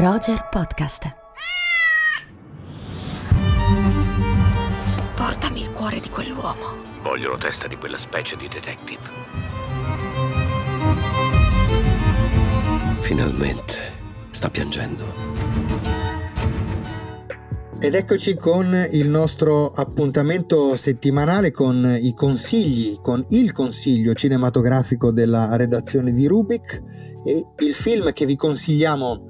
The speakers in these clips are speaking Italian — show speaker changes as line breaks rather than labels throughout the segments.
Roger Podcast.
Portami il cuore di quell'uomo.
Voglio la testa di quella specie di detective. Finalmente sta piangendo.
Ed eccoci con il nostro appuntamento settimanale con i consigli, con il consiglio cinematografico della redazione di Rubik e il film che vi consigliamo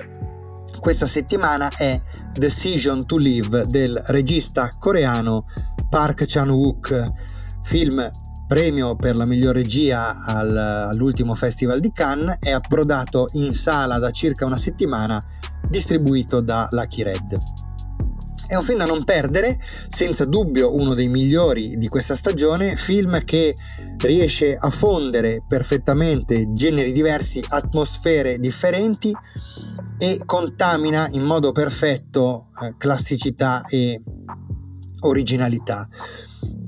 questa settimana è Decision to Live del regista coreano Park Chan-wook, film premio per la miglior regia al, all'ultimo festival di Cannes, è approdato in sala da circa una settimana, distribuito da Lucky Red. È un film da non perdere, senza dubbio uno dei migliori di questa stagione, film che riesce a fondere perfettamente generi diversi, atmosfere differenti e contamina in modo perfetto eh, classicità e originalità.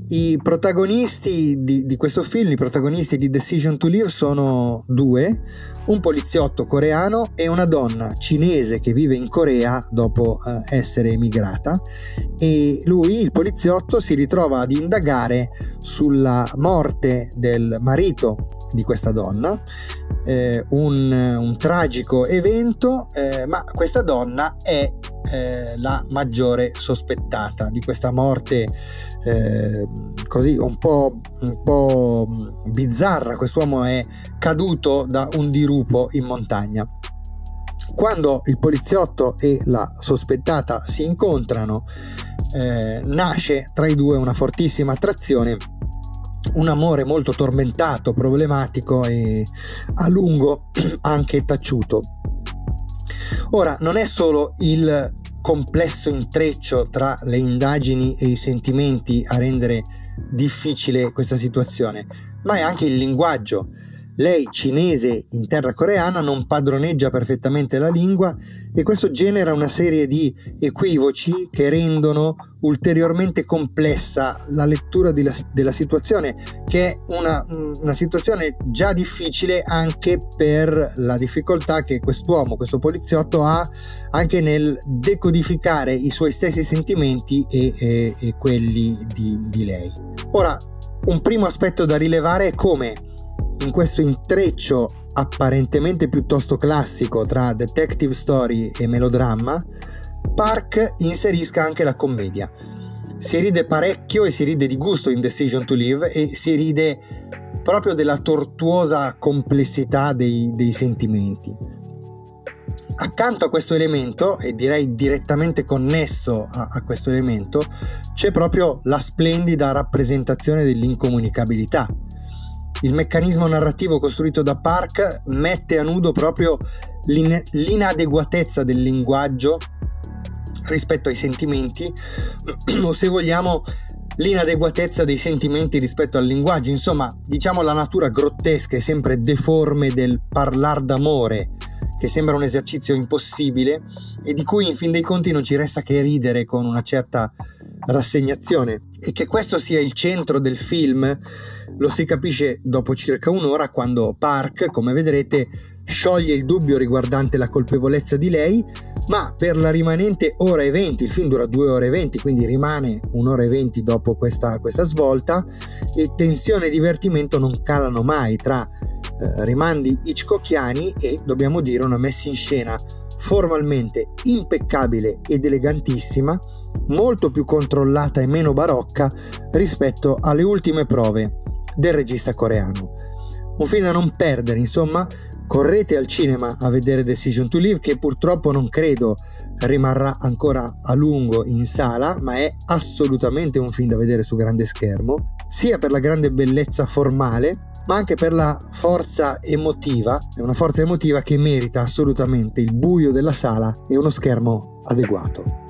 I protagonisti di, di, questo film, i protagonisti di Decision to Live sono due, un poliziotto coreano e una donna cinese che vive in Corea dopo eh, essere emigrata e lui, il poliziotto, si ritrova ad indagare sulla morte del marito di questa donna, eh, un, un, tragico evento, eh, ma questa donna è eh, la maggiore sospettata di questa morte eh, così un po', un po' bizzarra. Quest'uomo è caduto da un dirupo in montagna. Quando il poliziotto e la sospettata si incontrano, eh, nasce tra i due una fortissima attrazione un amore molto tormentato, problematico e a lungo anche taciuto. Ora, non è solo il complesso intreccio tra le indagini e i sentimenti a rendere difficile questa situazione, ma è anche il linguaggio. Lei, cinese in terra coreana, non padroneggia perfettamente la lingua e questo genera una serie di equivoci che rendono ulteriormente complessa la lettura della, della situazione, che è una, una, situazione già difficile anche per la difficoltà che quest'uomo, questo poliziotto ha anche nel decodificare i suoi stessi sentimenti e, e, e quelli di, di lei. Ora, un primo aspetto da rilevare è come in questo intreccio apparentemente piuttosto classico tra detective story e melodramma, Park inserisca anche la commedia. Si ride parecchio e si ride di gusto in Decision to Live e si ride proprio della tortuosa complessità dei, dei sentimenti. Accanto a questo elemento, e direi direttamente connesso a, a questo elemento, c'è proprio la splendida rappresentazione dell'incomunicabilità, il meccanismo narrativo costruito da Park mette a nudo proprio l'in- l'inadeguatezza del linguaggio rispetto ai sentimenti, o se vogliamo l'inadeguatezza dei sentimenti rispetto al linguaggio, insomma, diciamo la natura grottesca e sempre deforme del parlar d'amore, che sembra un esercizio impossibile e di cui in fin dei conti non ci resta che ridere con una certa rassegnazione. E che questo sia il centro del film lo si capisce dopo circa un'ora quando Park, come vedrete, scioglie il dubbio riguardante la colpevolezza di lei, ma per la rimanente ora e venti, il film dura due ore e venti, quindi rimane un'ora e venti dopo questa, questa svolta, e tensione e divertimento non calano mai tra eh, rimandi hitchcockiani e, dobbiamo dire, una messa in scena formalmente impeccabile ed elegantissima, molto più controllata e meno barocca rispetto alle ultime prove del regista coreano. Un film da non perdere, insomma, correte al cinema a vedere Decision to Live che purtroppo non credo rimarrà ancora a lungo in sala, ma è assolutamente un film da vedere su grande schermo, sia per la grande bellezza formale, ma anche per la forza emotiva, è una forza emotiva che merita assolutamente il buio della sala e uno schermo adeguato.